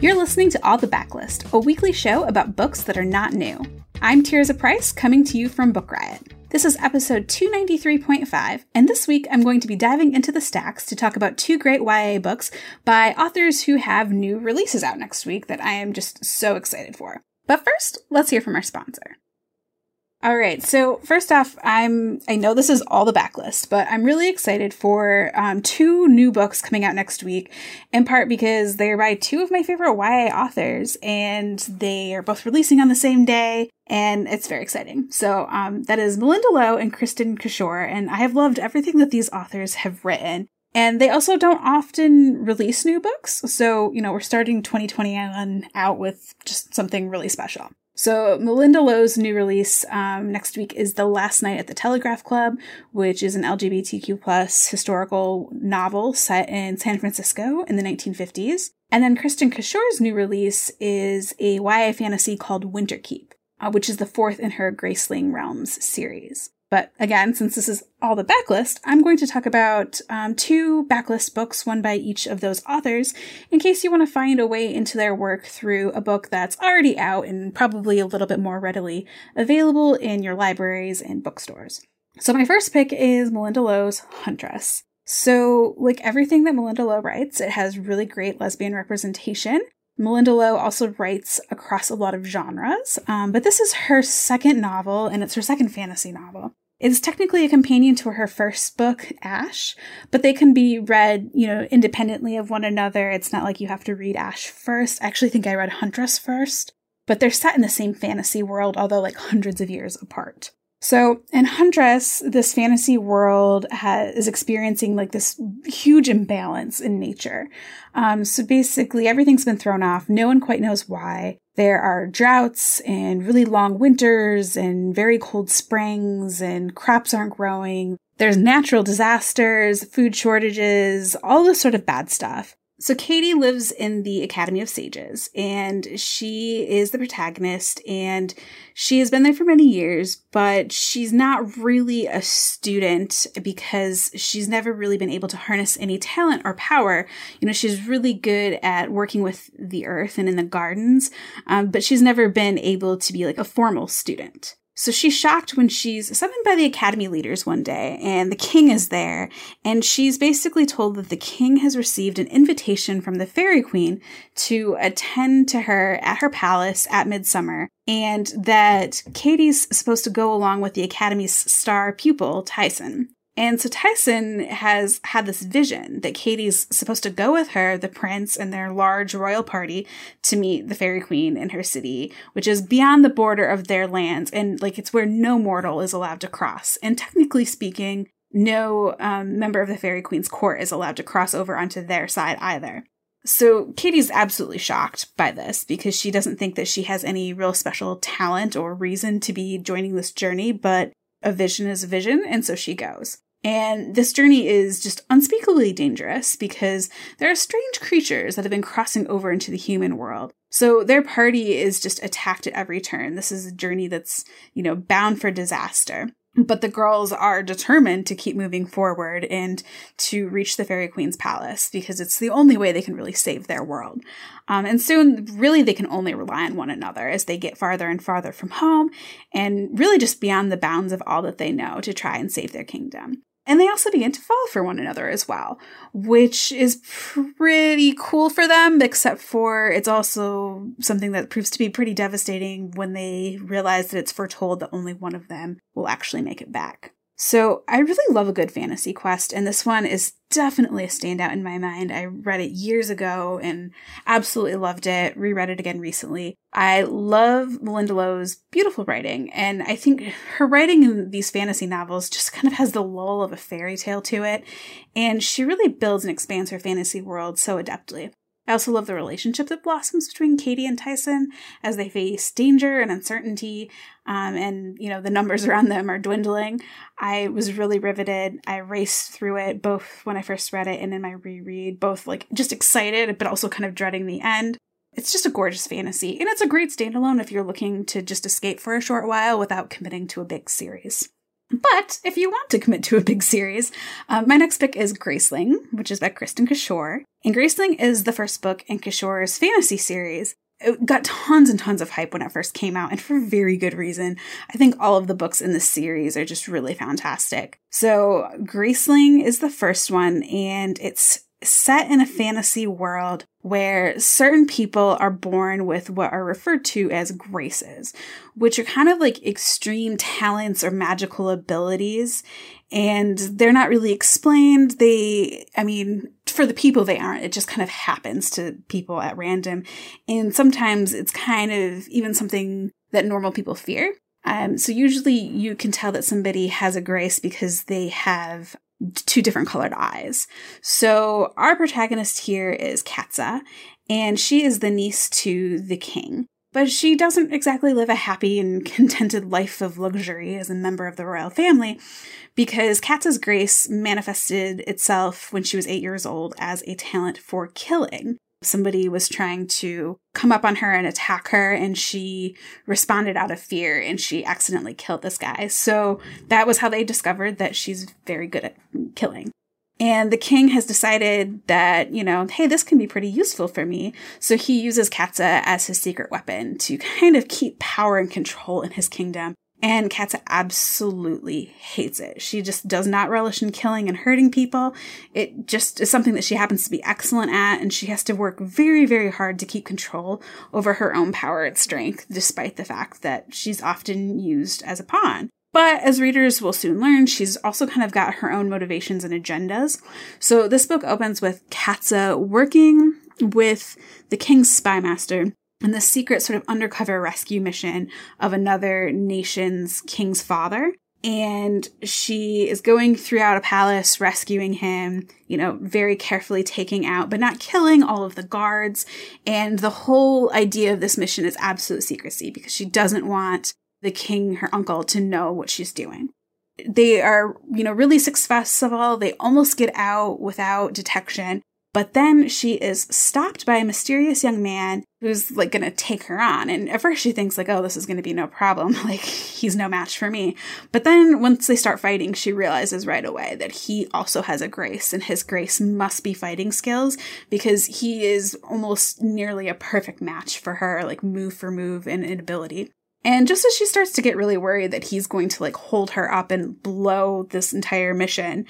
You're listening to All the Backlist, a weekly show about books that are not new. I'm Tirzah Price, coming to you from Book Riot. This is episode 293.5, and this week I'm going to be diving into the stacks to talk about two great YA books by authors who have new releases out next week that I am just so excited for. But first, let's hear from our sponsor. All right. So first off, I'm I know this is all the backlist, but I'm really excited for um, two new books coming out next week. In part because they're by two of my favorite YA authors, and they are both releasing on the same day, and it's very exciting. So um, that is Malinda Lo and Kristin Cashore, and I have loved everything that these authors have written. And they also don't often release new books, so you know we're starting 2021 out with just something really special. So, Malinda Lo's new release um, next week is The Last Night at the Telegraph Club, which is an LGBTQ plus historical novel set in San Francisco in the 1950s. And then Kristin Cashore's new release is a YA fantasy called Winterkeep, uh, which is the fourth in her Graceling Realms series. But again, since this is all the backlist, I'm going to talk about um, two backlist books, one by each of those authors, in case you want to find a way into their work through a book that's already out and probably a little bit more readily available in your libraries and bookstores. So my first pick is Malinda Lo's Huntress. So, like everything that Malinda Lo writes, it has really great lesbian representation. Malinda Lo also writes across a lot of genres, um, but this is her second novel, and it's her second fantasy novel. It's technically a companion to her first book, Ash, but they can be read, you know, independently of one another. It's not like you have to read Ash first. I actually think I read Huntress first, but they're set in the same fantasy world, although like hundreds of years apart. So in Huntress, this fantasy world has, is experiencing like this huge imbalance in nature. Um, so basically, everything's been thrown off. No one quite knows why. There are droughts and really long winters and very cold springs, and crops aren't growing. There's natural disasters, food shortages, all this sort of bad stuff. So Kaede lives in the Academy of Sages and she is the protagonist and she has been there for many years, but she's not really a student because she's never really been able to harness any talent or power. You know, she's really good at working with the earth and in the gardens, um, but she's never been able to be like a formal student. So she's shocked when she's summoned by the academy leaders one day and the king is there. And she's basically told that the king has received an invitation from the fairy queen to attend to her at her palace at midsummer and that Kaede's supposed to go along with the academy's star pupil, Taisin. And so Taisin has had this vision that Kaede's supposed to go with her, the prince, and their large royal party to meet the fairy queen in her city, which is beyond the border of their lands. And like it's where no mortal is allowed to cross. And technically speaking, no um, member of the fairy queen's court is allowed to cross over onto their side either. So Kaede's absolutely shocked by this because she doesn't think that she has any real special talent or reason to be joining this journey, but a vision is a vision, and so she goes. And this journey is just unspeakably dangerous because there are strange creatures that have been crossing over into the human world. So their party is just attacked at every turn. This is a journey that's, you know, bound for disaster. But the girls are determined to keep moving forward and to reach the Fairy Queen's palace because it's the only way they can really save their world. Um, and soon, really, they can only rely on one another as they get farther and farther from home and really just beyond the bounds of all that they know to try and save their kingdom. And they also begin to fall for one another as well, which is pretty cool for them, except for it's also something that proves to be pretty devastating when they realize that it's foretold that only one of them will actually make it back. So I really love a good fantasy quest, and this one is definitely a standout in my mind. I read it years ago and absolutely loved it, reread it again recently. I love Malinda Lo's beautiful writing, and I think her writing in these fantasy novels just kind of has the lull of a fairy tale to it, and she really builds and expands her fantasy world so adeptly. I also love the relationship that blossoms between Kaede and Taisin as they face danger and uncertainty, um, and you know the numbers around them are dwindling. I was really riveted. I raced through it both when I first read it and in my reread, both like just excited but also kind of dreading the end. It's just a gorgeous fantasy, and it's a great standalone if you're looking to just escape for a short while without committing to a big series. But if you want to commit to a big series, um, my next pick is Graceling, which is by Kristin Cashore. And Graceling is the first book in Cashore's fantasy series. It got tons and tons of hype when it first came out, and for very good reason. I think all of the books in this series are just really fantastic. So, Graceling is the first one, and it's set in a fantasy world where certain people are born with what are referred to as graces, which are kind of like extreme talents or magical abilities. And they're not really explained. They, I mean, for the people they aren't, it just kind of happens to people at random. And sometimes it's kind of even something that normal people fear. Um, so usually you can tell that somebody has a grace because they have two different colored eyes. So our protagonist here is Katsa, and she is the niece to the king. But she doesn't exactly live a happy and contented life of luxury as a member of the royal family because Katsa's grace manifested itself when she was eight years old as a talent for killing somebody was trying to come up on her and attack her and she responded out of fear and she accidentally killed this guy. So that was how they discovered that she's very good at killing. And the king has decided that, you know, hey, this can be pretty useful for me. So he uses Katsa as his secret weapon to kind of keep power and control in his kingdom and Katsa absolutely hates it. She just does not relish in killing and hurting people. It just is something that she happens to be excellent at, and she has to work very, very hard to keep control over her own power and strength, despite the fact that she's often used as a pawn. But as readers will soon learn, she's also kind of got her own motivations and agendas. So this book opens with Katsa working with the king's spy master and the secret sort of undercover rescue mission of another nation's king's father. And she is going throughout a palace, rescuing him, you know, very carefully taking out, but not killing all of the guards. And the whole idea of this mission is absolute secrecy because she doesn't want the king, her uncle, to know what she's doing. They are, you know, really successful. They almost get out without detection. But then she is stopped by a mysterious young man who's like gonna take her on. And at first she thinks like, oh, this is gonna be no problem. Like he's no match for me. But then once they start fighting, she realizes right away that he also has a grace and his grace must be fighting skills because he is almost nearly a perfect match for her, like move for move and ability. And just as she starts to get really worried that he's going to like hold her up and blow this entire mission,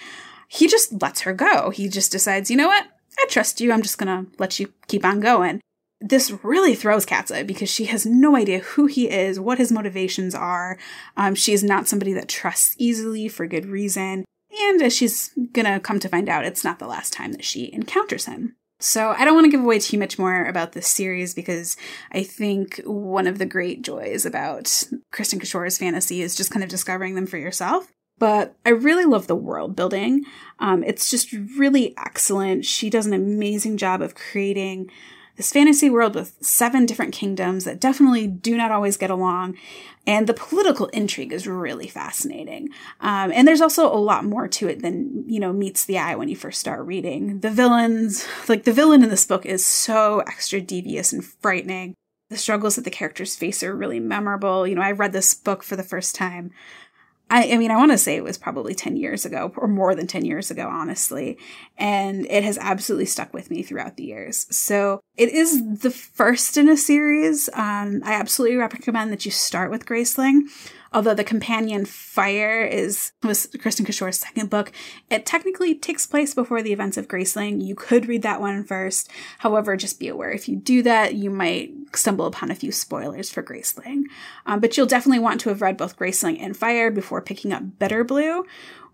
he just lets her go. He just decides, you know what? I trust you. I'm just going to let you keep on going. This really throws Katsa because she has no idea who he is, what his motivations are. Um, she is not somebody that trusts easily for good reason. And as she's gonna come to find out, it's not the last time that she encounters him. So I don't want to give away too much more about this series because I think one of the great joys about Kristin Cashore's fantasy is just kind of discovering them for yourself but I really love the world building. Um, it's just really excellent. She does an amazing job of creating this fantasy world with seven different kingdoms that definitely do not always get along. And the political intrigue is really fascinating. Um, and there's also a lot more to it than, you know, meets the eye when you first start reading. The villains, like the villain in this book is so extra devious and frightening. The struggles that the characters face are really memorable. You know, I read this book for the first time I, I mean, I want to say it was probably 10 years ago or more than 10 years ago, honestly. And it has absolutely stuck with me throughout the years. So it is the first in a series. Um, I absolutely recommend that you start with Graceling. Although the companion Fire is was Kristin Cashore's second book, it technically takes place before the events of Graceling. You could read that one first. However, just be aware if you do that, you might stumble upon a few spoilers for Graceling. Um, but you'll definitely want to have read both Graceling and Fire before picking up Bitter Blue,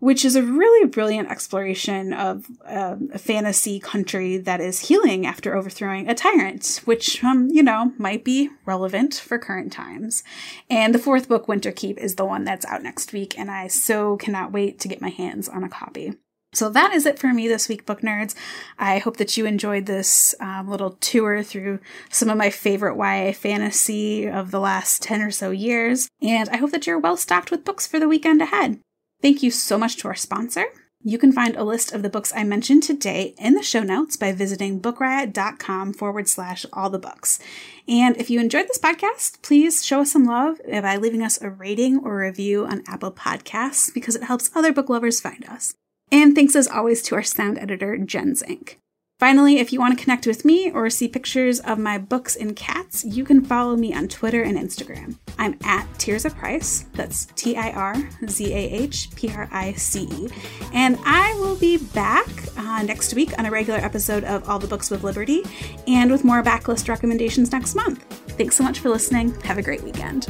which is a really brilliant exploration of uh, a fantasy country that is healing after overthrowing a tyrant, which, um, you know, might be relevant for current times. And the fourth book, Winterkeep, is the one that's out next week, and I so cannot wait to get my hands on a copy. So that is it for me this week, book nerds. I hope that you enjoyed this um, little tour through some of my favorite YA fantasy of the last 10 or so years, and I hope that you're well stocked with books for the weekend ahead. Thank you so much to our sponsor. You can find a list of the books I mentioned today in the show notes by visiting bookriot.com forward slash all the books. And if you enjoyed this podcast, please show us some love by leaving us a rating or review on Apple Podcasts because it helps other book lovers find us. And thanks as always to our sound editor, Jens Inc. Finally, if you want to connect with me or see pictures of my books and cats, you can follow me on Twitter and Instagram. I'm at Tears of Price, that's T I R Z A H P R I C E. And I will be back uh, next week on a regular episode of All the Books with Liberty and with more backlist recommendations next month. Thanks so much for listening. Have a great weekend.